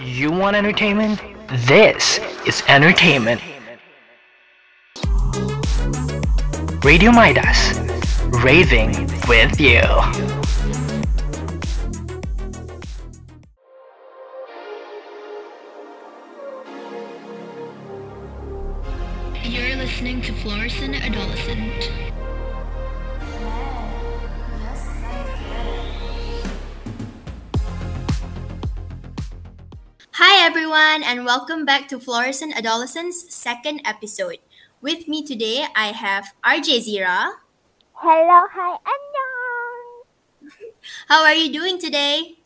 You want entertainment? This is entertainment. Radio Midas, raving with you. And welcome back to Florissant Adolescent's second episode. With me today I have RJ Zira. Hello, hi, annyeong. How are you doing today?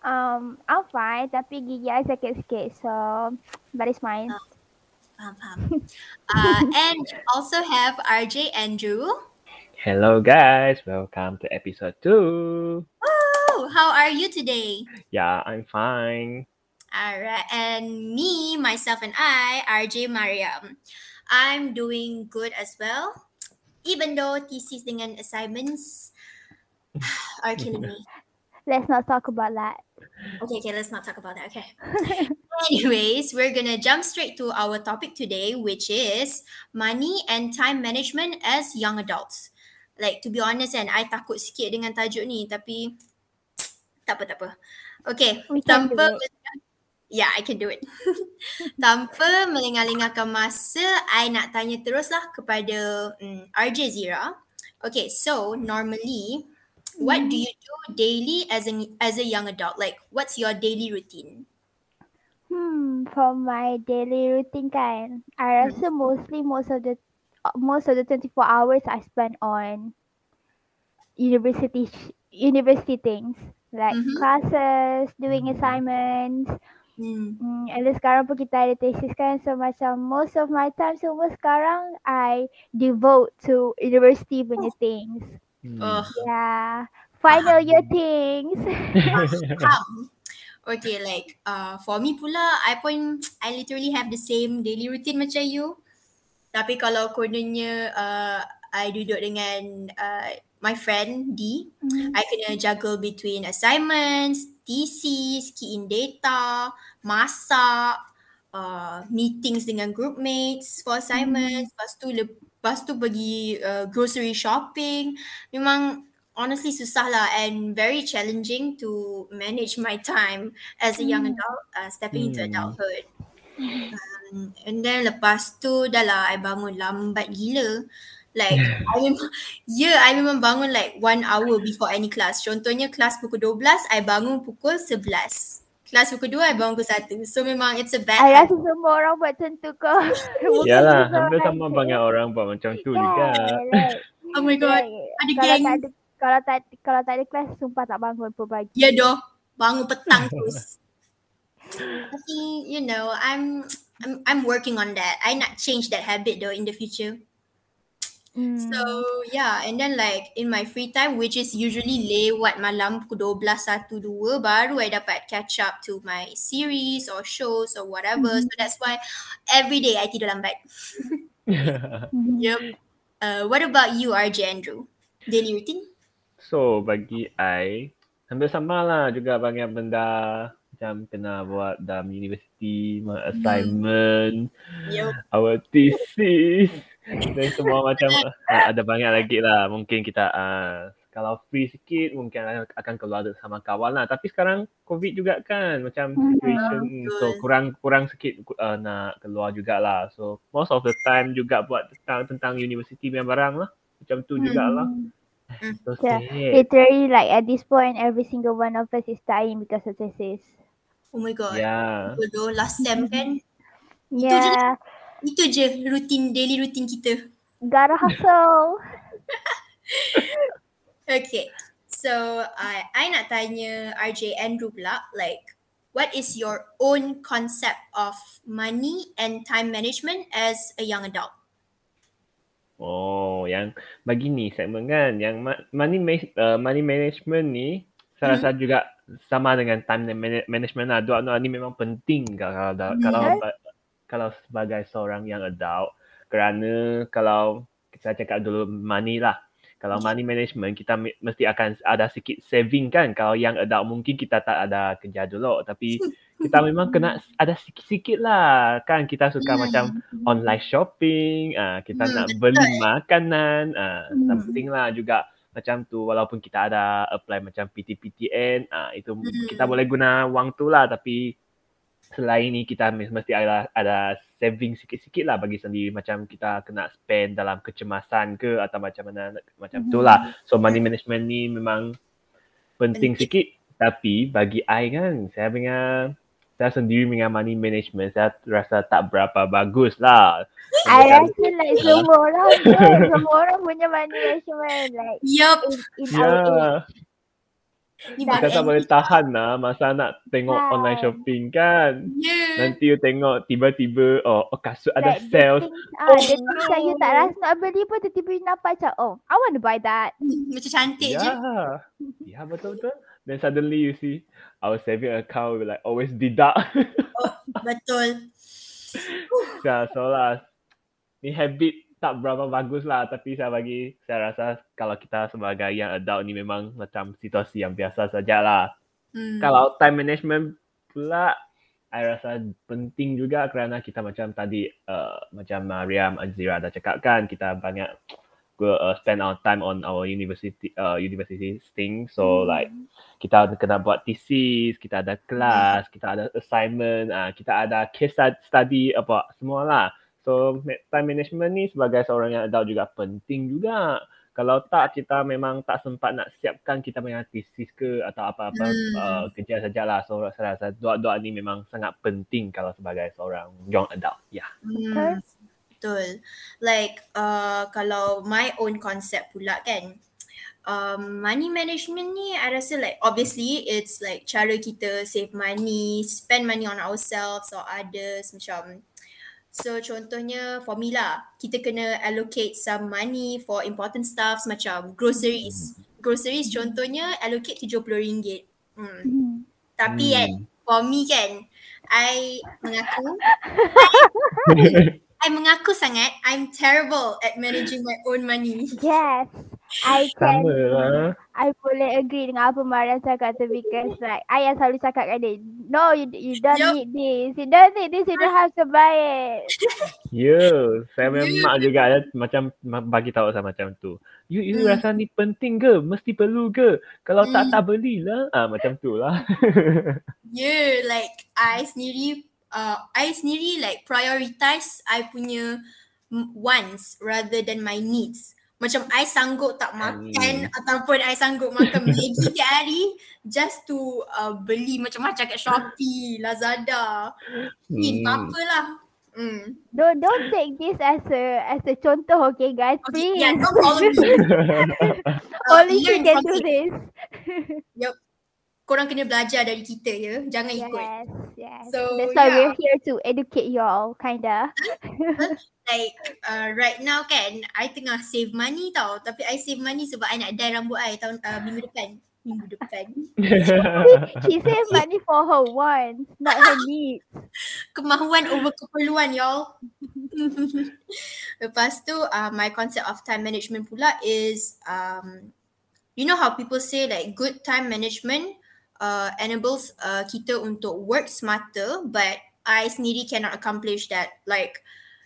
Um, I'm fine, tapi gigi I sakit sikit, so but it's fine. Faham, faham. Uh, and also have RJ Andrew. Hello guys, welcome to episode 2. Oh, how are you today? Yeah, I'm fine. Alright, and me, myself and I, RJ Mariam. I'm doing good as well. Even though thesis dengan assignments are killing me. Let's not talk about that. Okay, okay, let's not talk about that. Okay. Anyways, we're gonna jump straight to our topic today, which is money and time management as young adults. Like to be honest, and I takut sikit dengan tajuk ni, tapi tak apa tak apa. Okay, We tanpa it. Yeah, I can do it. tanpa melengah-lengahkan masa, I nak tanya teruslah kepada um, RJ Zira. Okay, so normally, what do you do daily as a as a young adult? Like, what's your daily routine? Hmm, for my daily routine kan, I rasa mostly most of the most of the 24 hours I spend on university university things like Mhm. classes, doing assignments, Hmm. Hmm, and then sekarang pun kita ada thesis kan so macam most of my time semua sekarang I devote to university punya things. Hmm. Oh, Yeah. Final year things. Okay, like uh, for me pula, I pun I literally have the same daily routine macam you. Tapi kalau kononnya uh, I duduk dengan uh, my friend D, Hmm. I kena juggle between assignments, thesis, key in data, masak, uh, meetings dengan group mates for assignments, lepas tu lepas tu pergi uh, grocery shopping. Memang honestly susah lah and very challenging to manage my time as a young Hmm. adult uh, stepping into Hmm. adulthood. Um, and then lepas tu dah lah I bangun lambat gila. Like I memang yeah I memang bangun like one hour before any class. Contohnya kelas pukul 12 I bangun pukul 11. Kelas pukul 2 I bangun pukul 1. So memang it's a bad I habit. rasa semua orang buat macam tu ke. Bukan Yalah, hampir sama banyak orang buat macam tu Yeah, juga. like, Oh my god. like, Ada kalau geng. tak ada kalau tak kalau tak ada kelas sumpah tak bangun pun pagi. Ya doh. Bangun petang terus. Tapi you know I'm I'm I'm working on that. I nak change that habit though in the future. Hmm. So yeah, and then like in my free time, which is usually lewat malam pukul 12, 1, 2, baru I dapat catch up to my series or shows or whatever. So that's why every day I tidur lambat. Yep. Uh, what about you, RJ Andrew? Daily routine? so, bagi I, hampir sama lah juga banyak benda macam kena buat dalam universiti, my assignment, Yup. our thesis dan semua macam uh, ada banyak lagi lah. Mungkin kita uh, kalau free sikit mungkin akan- keluar sama kawan lah. Tapi sekarang COVID juga kan macam Hmm. situation so Betul. kurang kurang sikit uh, nak keluar jugalah. So most of the time juga buat tentang tentang university punya barang lah. Macam tu jugalah. Hmm. So Yeah. sad. Literally like at this point every single one of us is dying because of thesis. Oh my god. Yeah. Last sem kan. Itu je Yeah. Itu je routine, daily routine kita. Gotta hustle. Okay. So, I I nak tanya RJ Andrew pula, like, what is your own concept of money and time management as a young adult? Oh, yang bagi ni segmen kan, yang money ma- uh, money management ni saya rasa juga sama dengan time man- management lah. Dua-dua ni memang penting kalau kalau Hmm. kalau, kalau sebagai seorang yang adult kerana kalau kita cakap dulu money lah. Kalau money management kita me- mesti akan ada sikit saving kan. Kalau yang adult mungkin kita tak ada kerja dulu tapi kita memang kena ada sikit-sikit lah kan kita suka Hmm. macam online shopping, ah kita Hmm, nak beli makanan, Hmm. something lah juga macam tu walaupun kita ada apply macam PTPTN, ah itu Hmm. kita boleh guna wang tu lah tapi selain ni kita mes- mesti ada ada saving sikit-sikit lah bagi sendiri macam kita kena spend dalam kecemasan ke atau macam mana macam tu lah. So money management ni memang penting Penting. sikit tapi bagi I kan saya punya saya sendiri dengan money management saya rasa tak berapa bagus lah. I rasa like semua orang kan, semua orang punya money management like Yup. in, in Ya, our age. Kita tak boleh tahan lah masa nak tengok Kan. online shopping kan. Yeah. Nanti you tengok tiba-tiba oh, oh kasut ada like sales. ah, the things yang you tak rasa nak beli pun tiba-tiba you nampak macam oh I want to buy that. Macam cantik Ya. je. Ya betul-betul. Then suddenly you see our saving account will like always deduct. Betul. ya, so lah. Ni habit tak berapa bagus lah. Tapi saya bagi saya rasa kalau kita sebagai yang adult ni memang macam situasi yang biasa sajalah. Hmm. Kalau time management pula I rasa penting juga kerana kita macam tadi uh, macam Mariam Azira dah cakap kan kita banyak uh, spend our time on our university uh, university thing. So like kita kena buat thesis kita ada kelas kita ada assignment uh, kita ada case stud- study apa semua lah so time management ni sebagai seorang yang adult juga penting juga kalau tak kita memang tak sempat nak siapkan kita punya thesis ke atau apa-apa Hmm. uh, kerja sajalah so saya rasa doa-doa ni memang sangat penting kalau sebagai seorang young adult ya yeah. Hmm, betul. Like uh, kalau my own concept pula kan. Um, money management ni I rasa like obviously it's like cara kita save money, spend money on ourselves or others macam So contohnya for me lah, kita kena allocate some money for important stuffs macam groceries. Groceries contohnya allocate RM70. Hmm. Hmm. Tapi Hmm. kan for me kan I mengaku I mengaku sangat I'm terrible at managing my own money. Yes. I can sama lah I boleh agree dengan apa Mariam cakap tu because like I yang selalu cakap kat dia No you, you don't Yup. need this You don't need this You don't have to buy it Ya, saya Ya. memang juga ada macam ma- bagi tahu saya macam tu. You you Hmm. rasa ni penting ke? Mesti perlu ke? Kalau tak Hmm. tak belilah. Ah macam tu lah. Yeah, like I sendiri uh, I sendiri like prioritize I punya wants rather than my needs. Macam I sanggup tak makan Hmm. ataupun I sanggup makan Maggi tiap hari just to uh, beli macam-macam kat Shopee, Lazada. Hmm. Tak Hmm. apalah. Hmm. Don't don't take this as a as a contoh okay guys Okay, please yeah, don't follow me. Uh, Only learn can do this Korang kena belajar dari kita ya. Jangan ikut. Yes yes So, That's why yeah. we're here to educate you all kinda Like uh, right now kan, I tengah save money tau. Tapi I save money sebab I nak dye rambut I tahun uh, minggu depan. Minggu depan. She save money for her wants Not her needs Kemahuan over keperluan y'all. Lepas tu uh, my concept of time management pula is um, you know how people say like good time management uh, enables uh, kita untuk work smarter but I sendiri cannot accomplish that. Like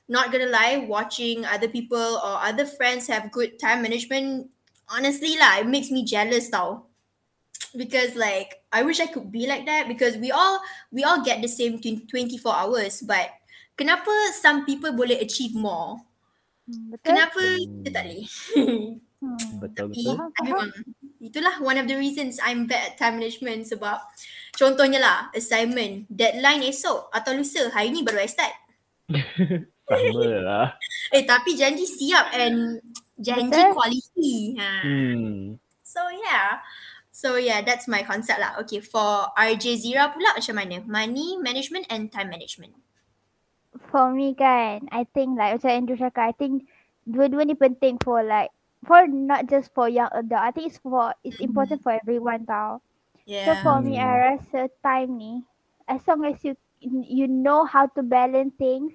not gonna lie, watching other people or other friends have good time management, honestly lah, it makes me jealous tau. Because like I wish I could be like that because we all we all get the same twen- 24 hours but kenapa some people boleh achieve more? Hmm, Betul Kenapa kita tak boleh? Hmm. betul Tapi betul. I memang itulah one of the reasons I'm bad at time management sebab contohnya lah assignment, deadline esok atau lusa, hari ni baru I start. Sama lah. Eh tapi janji siap and janji Betul. quality. Ha. Hmm. So yeah. So yeah, that's my concept lah. Okay, for RJ Zira pula macam mana? Money management and time management. For me kan, I think like macam Andrew cakap, I think dua-dua ni penting for like for not just for young adult. I think it's for it's important for everyone tau. So Yeah. for me. I rasa time ni, as long as you you know how to balance things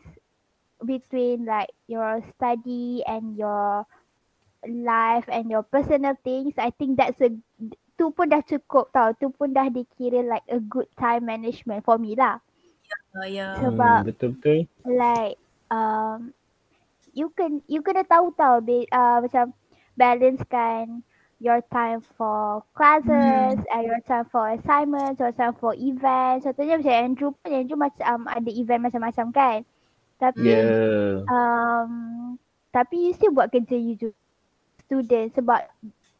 between like your study and your life and your personal things, I think that's a tu pun dah cukup tau. Tu pun dah dikira like a good time management for me lah. Uh, yeah. Sebab- Hmm, betul-betul. Like um you can you kena tahu tau be, uh, macam balance kan your time for classes and your time for assignments your time for events. Contohnya macam Andrew pun Andrew macam um, ada event macam-macam kan. Tapi Yeah. um tapi you still buat kerja you juga student sebab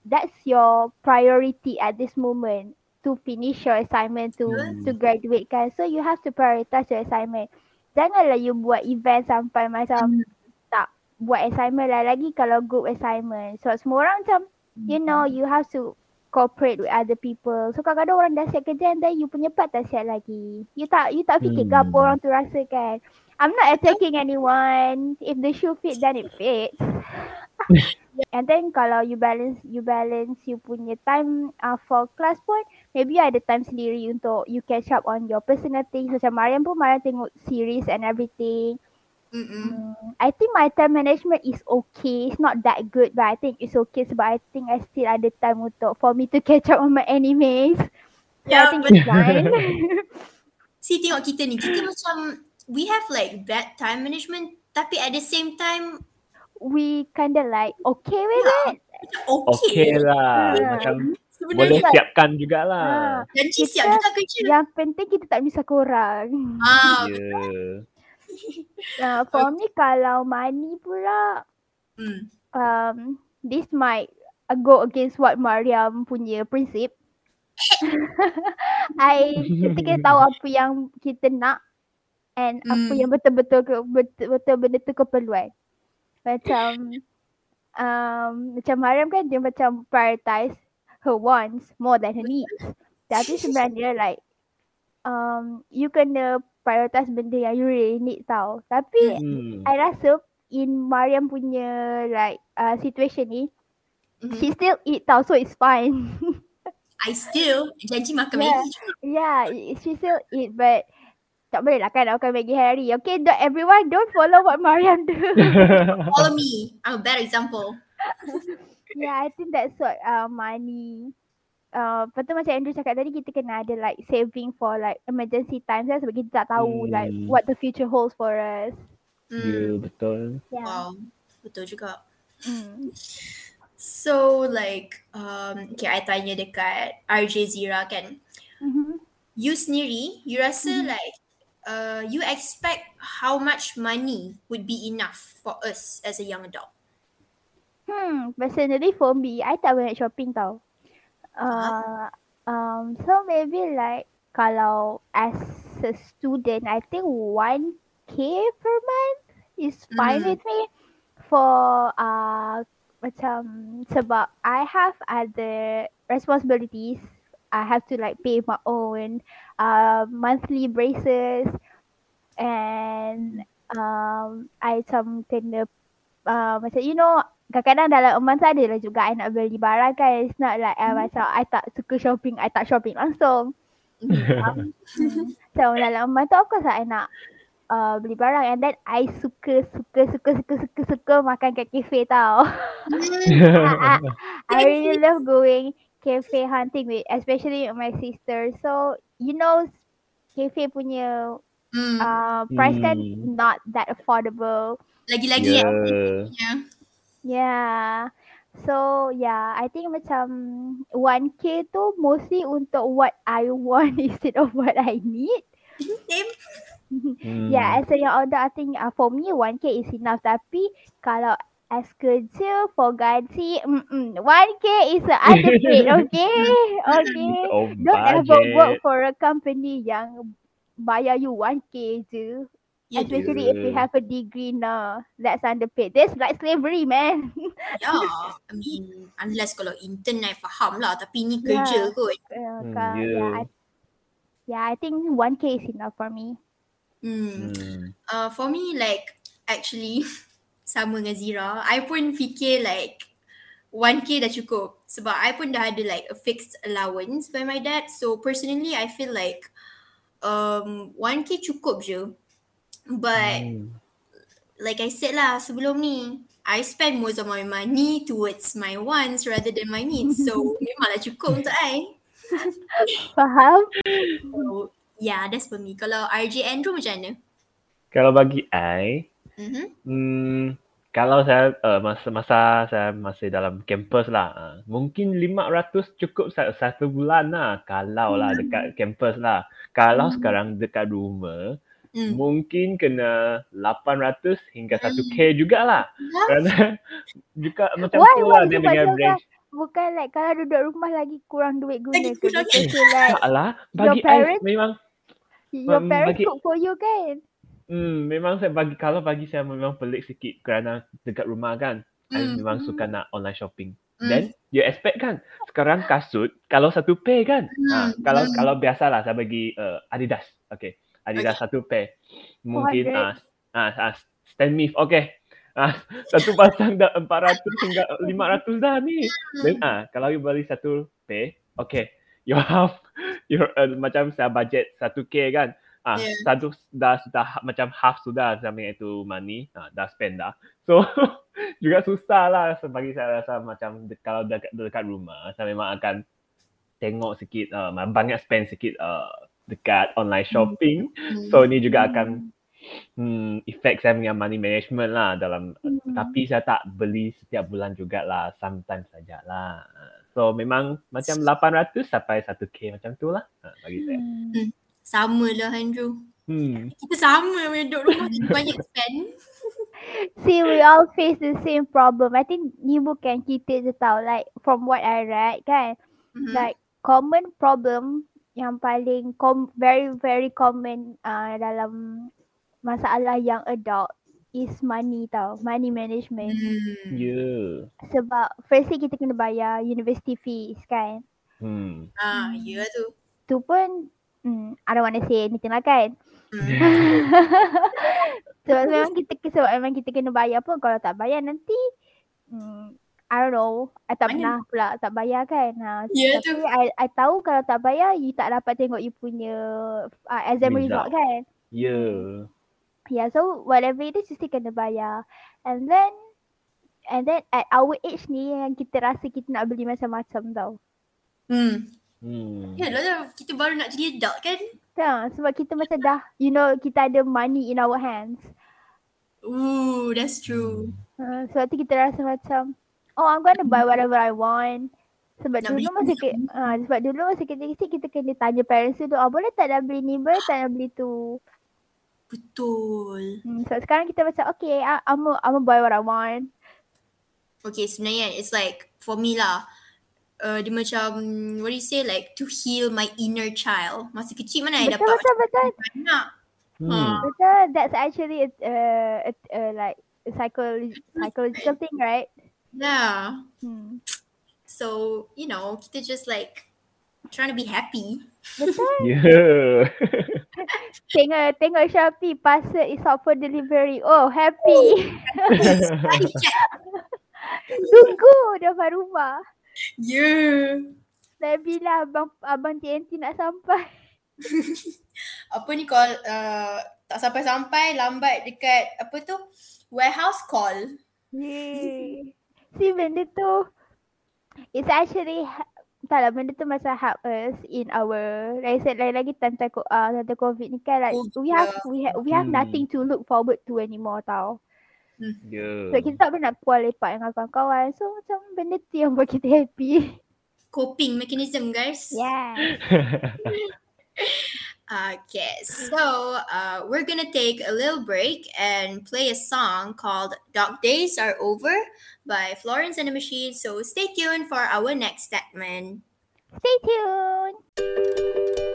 that's your priority at this moment to finish your assignment to Hmm. to graduate kan. So you have to prioritize your assignment. Janganlah you buat event sampai macam tak buat assignment lah. Lagi kalau group assignment. So semua orang macam you know you have to cooperate with other people. So kadang-kadang orang dah siap kerja and then you punya part tak siap lagi. You tak you tak fikir ke apa Hmm. orang tu rasa kan I'm not attacking anyone. If the shoe fit, then it fits. And then kalau you balance, you balance you punya time uh, for class pun, maybe you ada time sendiri untuk you catch up on your personal things. Macam Mariam pun Mariam tengok series and everything. Mm-mm. Hmm, I think my time management is okay. It's not that good but I think it's okay sebab I think I still ada time untuk for me to catch up on my animes. So I Yeah, think it's fine. See tengok kita ni, kita macam we have like bad time management tapi at the same time we kinda like okay with Yeah. it. okay. Okay lah. Yeah. Macam Sebenarnya boleh like- siapkan jugalah. Ah, janji Kita- siap kita kerja. Yang penting kita tak misah korang. Ah, Yeah. Uh, for me kalau money pula hmm. um, this might uh, go against what Mariam punya prinsip. I kita kena tahu apa yang kita nak and apa Hmm. yang betul-betul betul-betul benda tu keperluan. Macam um, macam Mariam kan dia macam prioritize her wants more than her needs. Tapi sebenarnya like um, you kena prioritize benda yang you really need tau. Tapi Hmm. I rasa in Mariam punya like uh, situation ni, Mhm. she still eat tau so it's fine. I still janji makan Yeah. Maggi. yeah, she still eat but tak boleh lah kan nak makan Maggi hari. Okay, don't, everyone don't follow what Mariam do. Follow me. I'm a bad example. yeah, I think that's what uh, money. Uh, lepas tu macam Andrew cakap tadi kita kena ada like saving for like emergency times lah sebab kita tak tahu like Hmm. what the future holds for us. Hmm. Ya, betul. Yeah. Wow. Betul juga. Mm. So like um okay I tanya dekat RJ Zira kan. Mm-hmm. You sendiri, you rasa like uh you expect how much money would be enough for us as a young adult? Hmm, personally for me, I tak banyak shopping tau. Uh, um, so maybe like kalau as a student, I think 1k per month is fine Mm. with me. For uh, macam sebab I have other responsibilities. I have to like pay my own uh, monthly braces and um, I macam kena uh, macam you know kadang-kadang dalam a month ada lah juga I nak beli barang kan. It's not like I macam I tak suka shopping, I tak shopping langsung. Um, so dalam a tu of course I nak uh, beli barang and then I suka suka suka suka suka suka makan kat cafe tau. I, I, I really love going cafe hunting with especially my sister. So you know cafe punya Hmm. uh, price kan Hmm. not that affordable. Lagi-lagi Ya. yeah. yeah. Yeah. So yeah, I think macam 1k tu mostly untuk what I want instead of what I need. Same. Hmm. Yeah, as a young adult, I think uh, for me 1k is enough. Tapi kalau as kerja for gaji, mm 1k is a underpaid, okay? Okay. Oh, Don't ever work budget. for a company yang bayar you 1k je. Yeah, Especially if you Yeah. have a degree now. That's underpaid. That's like slavery, man. yeah. I mean, unless kalau intern I faham lah. Tapi ni Yeah. kerja kot. Uh, Hmm, yeah. yeah, I, yeah, I think 1k is enough for me. Hmm. Hmm. Uh, for me like actually sama dengan Zira. I pun fikir like 1k dah cukup. Sebab I pun dah ada like a fixed allowance by my dad. So personally I feel like um 1k cukup je. But Hmm. like I said lah sebelum ni, I spend most of my money towards my wants rather than my needs. So memanglah cukup untuk I. Faham? So yeah, that's for me. Kalau RJ Andrew macam mana? Kalau bagi I, Mm-hmm. hmm, kalau saya uh, masa masa saya masih dalam kampus lah, uh, mungkin 500 cukup sa- satu bulan lah. Kalau lah dekat kampus lah. Kalau sekarang dekat rumah, Mm. mungkin kena 800 hingga 1k jugalah. Kerana juga macam Why? tu Why lah you dia punya buat range. Bukan like kalau duduk rumah lagi kurang duit guna Lagi ke? kurang duit. like Tak lah, bagi I parents- memang your Um, parents bagi- cook for you kan? Hmm, memang saya bagi kalau bagi saya memang pelik sikit kerana dekat rumah kan. I Hmm. memang suka nak online shopping. Hmm. Then you expect kan sekarang kasut kalau satu pair kan. Ha, Hmm, kalau hmm. kalau biasalah saya bagi uh, Adidas. Okay. Adidas satu pair. Mungkin ah uh, uh, Stan Smith. Okay. Ah, satu pasang dah 400 hingga 500 dah ni. Then ah kalau you beli satu pair, okay. You have your uh, macam saya budget 1k kan. Ah, Yeah. satu dah sudah macam half sudah sama itu money. Ah, dah spend dah. So juga susah lah so, bagi saya rasa macam de- kalau dekat, dekat rumah saya memang akan tengok sikit uh, banyak spend sikit uh, dekat online shopping. Hmm. So ni juga akan hmm, effect saya punya money management lah dalam Hmm. tapi saya tak beli setiap bulan jugalah sometimes sajalah. So memang macam 800 sampai 1k macam tu lah ha, bagi saya. Hmm. Sama lah Andrew. Hmm. Kita sama punya duduk rumah banyak spend. See, we all face the same problem. I think ni bukan kita je tau. Like, from what I read kan. Mhm. Like, common problem yang paling com- very, very common uh, dalam masalah yang adult is money tau. Money management. Hmm. Ya. Sebab firstly kita kena bayar university fees kan. Hmm. Ah, ya tu. Tu pun, hmm, I don't want to say anything lah kan. Hmm. Sebab memang kita sebab memang kita kena bayar pun kalau tak bayar nanti hmm, I don't know. I tak Mana? pernah pula tak bayar kan. Ha, Ya tapi tu. I, I tahu kalau tak bayar you tak dapat tengok you punya uh, exam result. Result. kan. Ya. Yeah, so whatever it is you still kena bayar. And then and then at our age ni yang kita rasa kita nak beli macam-macam tau. Hmm. Hmm. Yalah lah, kita baru nak jadi adult kan? Ha, sebab kita macam dah you know kita ada money in our hands. Ooh, that's true. Uh, sebab tu kita rasa macam oh I'm gonna buy whatever I want. Sebab Nak dulu beli masa ke, uh, sebab dulu masa kecil-kecil kita kena tanya parents dulu, oh boleh tak dah beli ni, boleh tak dah beli tu. Betul. Hmm, sebab sekarang kita macam okay, I, I'm a, I'm a buy what I want. Okay, sebenarnya it's like for me lah. Uh, dia macam, what do you say, like to heal my inner child. Masa kecil mana I Betul, dapat betul, betul. nak. Hmm. Ah. Betul, that's actually a, uh, a, a, like a psycholo- psychological thing, right? Yeah. Hmm. So, you know, kita just like trying to be happy. Betul. Ya. tengok, tengok Shopee, parcel is out for delivery. Oh, happy. Check. Tunggu depan rumah. Yeah. Dah bila abang, abang TNT nak sampai. Apa ni call, uh, tak sampai-sampai, lambat dekat, apa tu, warehouse call. Yay. See benda tu It's actually ha- Tak lah benda tu macam help us in our Like I said lain lagi time time, co- uh, time COVID ni kan like Oh, we have yeah. we have we have Hmm. nothing to look forward to anymore tau. Ya. So kita tak pernah puas lepak dengan kawan-kawan. So macam benda tu yang buat kita happy. Coping mechanism guys. Yeah. Okay, so uh, we're gonna take a little break and play a song called Dark Days Are Over by Florence and the Machine. So stay tuned for our next segment. Stay tuned.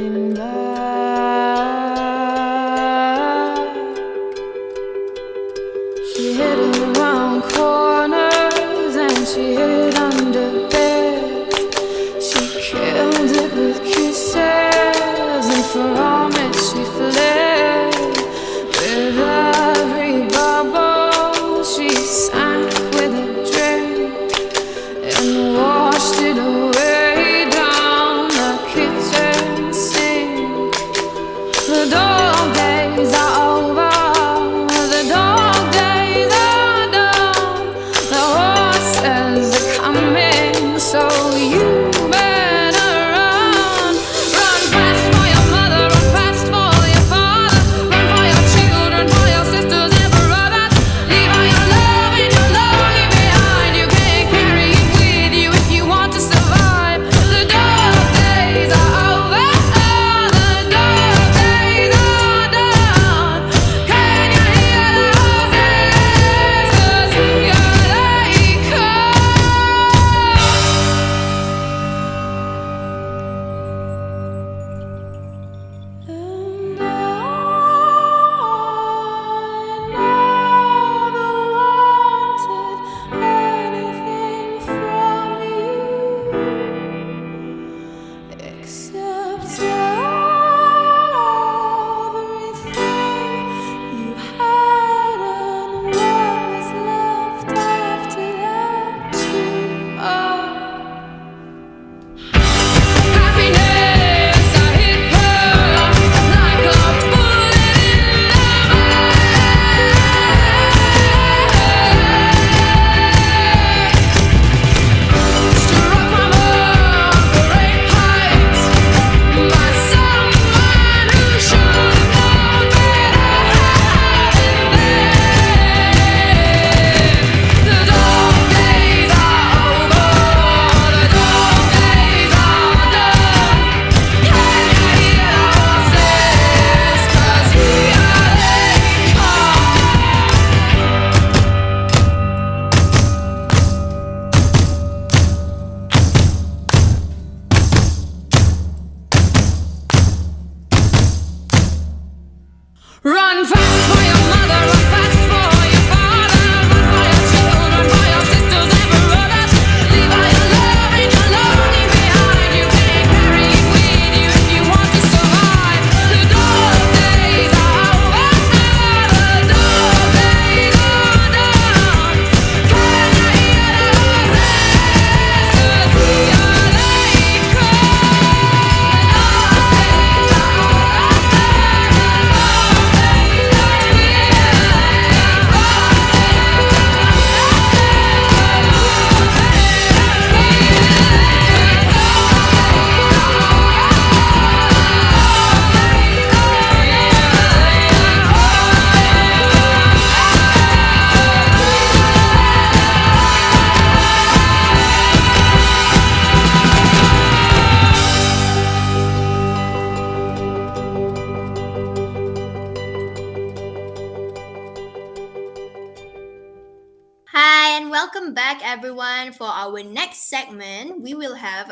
in back.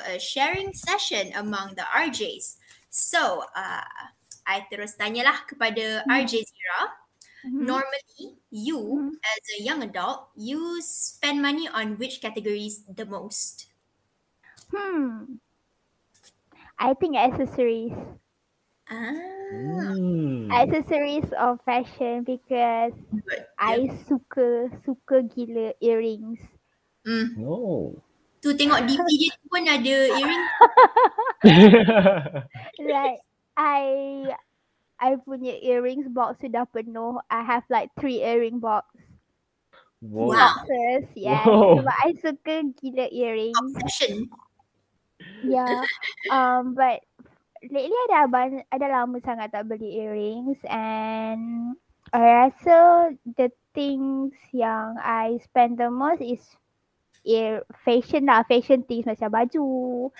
A sharing session among the RJs. So, uh, I terus tanyalah kepada RJ Zira. Mhm. Normally, you Mhm. as a young adult, you spend money on which categories the most? Hmm. I think accessories. Ah, Hmm. Accessories of fashion because good. I suka suka gila earrings. Hmm. Oh. Tu tengok DP dia tu pun ada earring. like I I punya earrings box sudah penuh. I have like three earring box Wow. Boxes. Yes. Wow. Sebab I suka gila earrings. Obsession. Yeah. Um but lately ada abang ada lama sangat tak beli earrings and I rasa the things yang I spend the most is ear fashion lah, fashion things macam baju,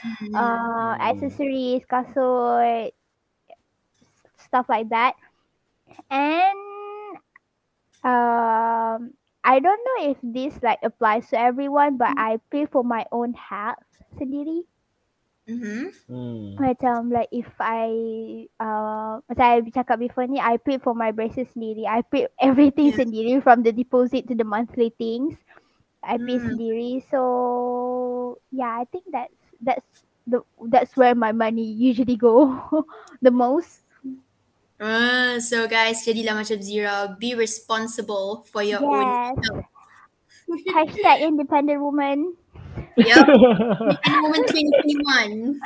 Hmm. uh, Hmm. accessories, kasut, stuff like that. And um, I don't know if this like applies to everyone, but I pay for my own hat sendiri. Mhm. Hmm. Macam like if I uh, macam I cakap before ni, I pay for my braces sendiri. I pay everything Yeah. sendiri from the deposit to the monthly things. I pay Hmm. sendiri. So yeah, I think that's that's the that's where my money usually go the most. Ah, so guys, jadilah macam Zira. Be responsible for your own Yes. health. Hashtag independent woman. Yep. Independent Woman 2021.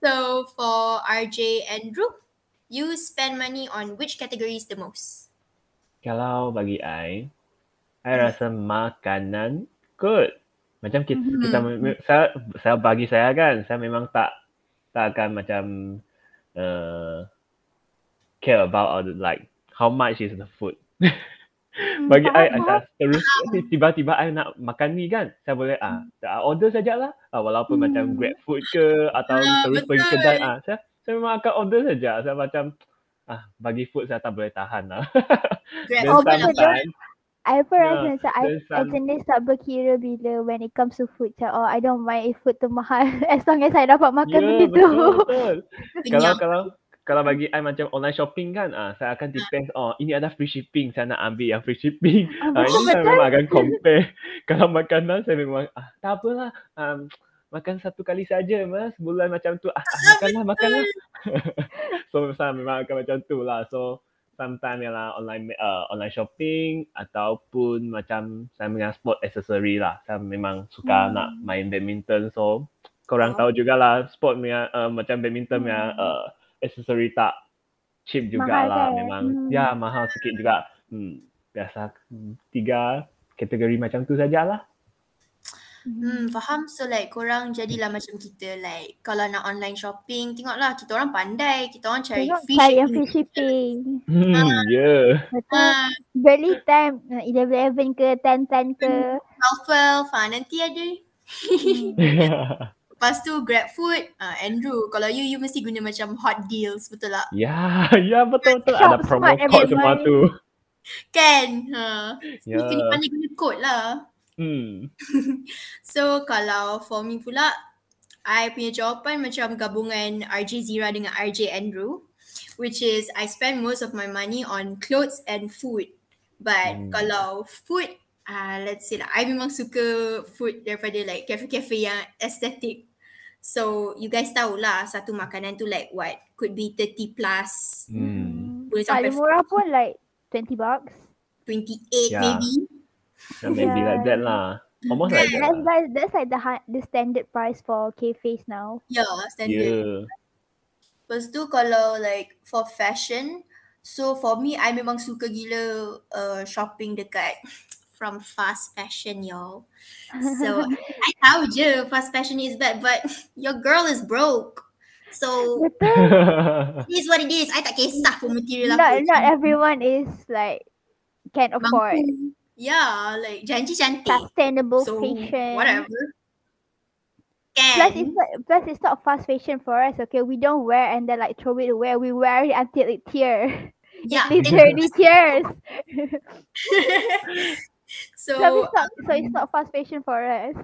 so for RJ Andrew, you spend money on which categories the most? Kalau bagi I, I rasa makanan good. Macam kita, Mhm. kita saya, saya bagi saya kan, saya memang tak tak akan macam uh, care about the, like how much is the food. bagi I, I tak terus tiba-tiba I nak makan ni kan, saya boleh ah tak order sajalah. Ah, walaupun macam Hmm. grab food ke atau Ah, terus pergi betul. kedai ah, saya saya memang akan order saja. Saya macam ah bagi food saya tak boleh tahan lah. Grab Oh, food lah. betul. I pun Yeah, rasa macam I, I jenis tak berkira bila when it comes to food. Macam, oh, I don't mind if food tu mahal as long as I dapat makan benda tu. betul, betul. kalau kalau kalau bagi I macam online shopping kan, ah saya akan depends oh ini ada free shipping, saya nak ambil yang free shipping. Ah, Ah, betul ini saya memang akan compare. kalau makanan saya memang ah tak apalah. Um, makan satu kali saja mas bulan macam tu ah, ah makanlah makanlah so saya memang akan macam tu lah so sometimes ialah online uh, online shopping ataupun macam saya dengan sport accessory lah saya memang suka Hmm. nak main badminton so korang Oh. tahu jugalah sport punya uh, macam badminton punya Hmm. uh, accessory tak cheap Mahal jugalah kan? memang Hmm. ya mahal sikit juga hmm, biasa tiga kategori macam tu sajalah Hmm, faham. So like korang jadilah macam kita like kalau nak online shopping, tengoklah kita orang pandai. Kita orang cari Tengok free cari yang shipping. free shipping. hmm ya Betul. Ah, Beli time uh, 11 ke 10 ke. 12, ah, nanti ada. Hmm. Lepas tu grab food, ah, Andrew. Kalau you, you mesti guna macam hot deals, betul tak? Ya, ya betul betul Shop ada promo code semua tu. Kan? Ha. Ya. You kena pandai guna code lah. Hmm. So kalau for me pula, I punya jawapan macam gabungan RJ Zira dengan RJ Andrew. which is I spend most of my money on clothes and food. But Hmm. kalau food, uh, let's say lah, I memang suka food daripada like cafe-cafe yang aesthetic. So you guys tahu lah satu makanan tu like what could be 30 plus, Hmm. boleh sampai Paling murah pun like 20 bucks. 28 Yeah. maybe. Yeah, maybe Yeah. like that lah. Almost like that That's lah. like that's like the hi- the standard price for cafes now. Yeah, standard. Yeah. Lepas tu kalau like for fashion, so for me I memang suka gila uh, shopping dekat from fast fashion y'all. So I tahu je fast fashion is bad but your girl is broke. So Betul. it is what it is. I tak kisah pun material not apa. not everyone is like can afford Mampu. Yeah, like janji cantik. sustainable So fashion. whatever. Plus it's not plus it's not fast fashion for us, okay? We don't wear and then like throw it away. We wear it until it tears. Yeah. Literally tears. so So it's not so it's not fast fashion for us.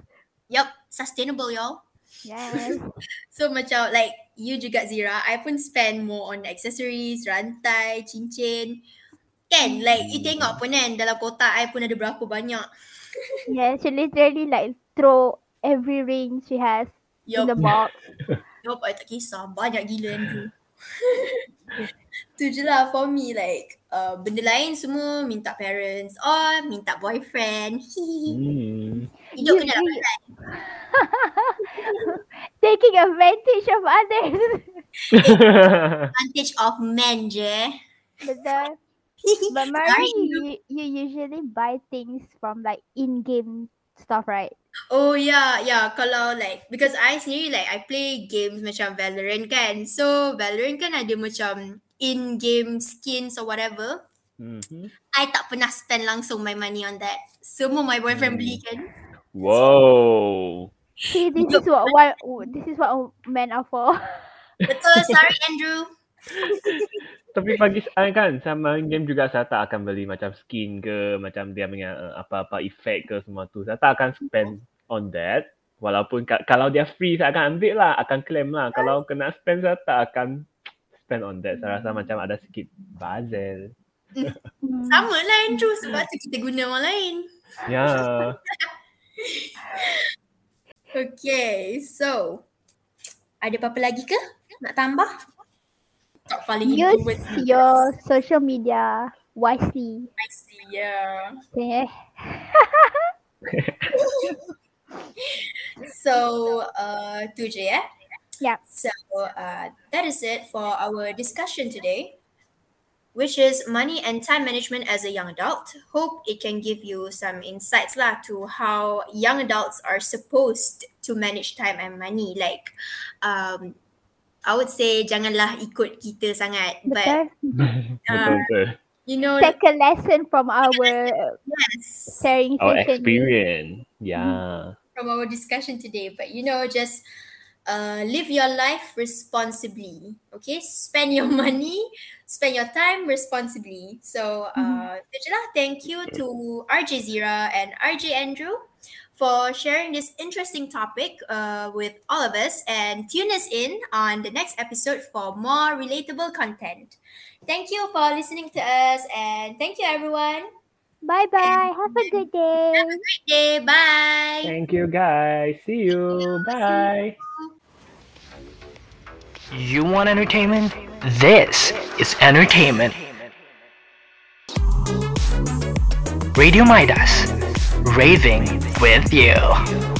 yup, sustainable y'all. Yes. So macam like you juga Zira, I pun spend more on accessories, rantai, cincin. Kan? Like you tengok pun kan dalam kotak I pun ada berapa banyak. yeah, she literally like throw every ring she has in Yup, the box. yup, I tak kisah. Banyak gila Andrew. tu je lah for me like uh, benda lain semua minta parents or minta boyfriend. Hmm. Hidup kena you- dapat Taking advantage of others. advantage of men je. Betul. But Sorry, Mary, you, you usually buy things from like in-game stuff, right? Oh yeah, yeah. Kalau like because I sendiri like I play games macam Valorant kan. So Valorant kan ada macam in-game skins or whatever. Mhm. I tak pernah spend langsung my money on that. Semua my boyfriend beli kan. Wow. See, this is what why this is what men are for. Betul, sorry Andrew. Tapi bagi saya kan sama game juga saya tak akan beli macam skin ke macam dia punya uh, apa-apa efek ke semua tu. Saya tak akan spend on that. Walaupun ka- kalau dia free saya akan ambil lah, akan claim lah. Kalau kena spend saya tak akan spend on that. Saya rasa macam ada sikit bazel. Hmm. Sama lah Andrew sebab tu kita guna orang lain. Ya. Okay, so ada apa-apa lagi ke? Nak tambah? Tak paling Use influence. your social media wisely. See, yeah. Okay. So, uh, tu je ya. Yep. So, uh, that is it for our discussion today, which is money and time management as a young adult. Hope it can give you some insights lah to how young adults are supposed to manage time and money. Like, um, I would say janganlah ikut kita sangat, but Betul. betul betul. you know, Take a lesson from our yes, sharing Our session. experience. Ya. from our discussion today. But you know, just uh, live your life responsibly. Okay, spend your money, spend your time responsibly. So, uh, je lah. thank you to RJ Zira and RJ Andrew for sharing this interesting topic uh, with all of us. And tune us in on the next episode for more relatable content. Thank you for listening to us, and thank you, everyone. Bye bye. Have a good day. Have a great day. Bye. Thank you guys. See you. Bye. You want entertainment? This is entertainment. Radio Midas, raving with you.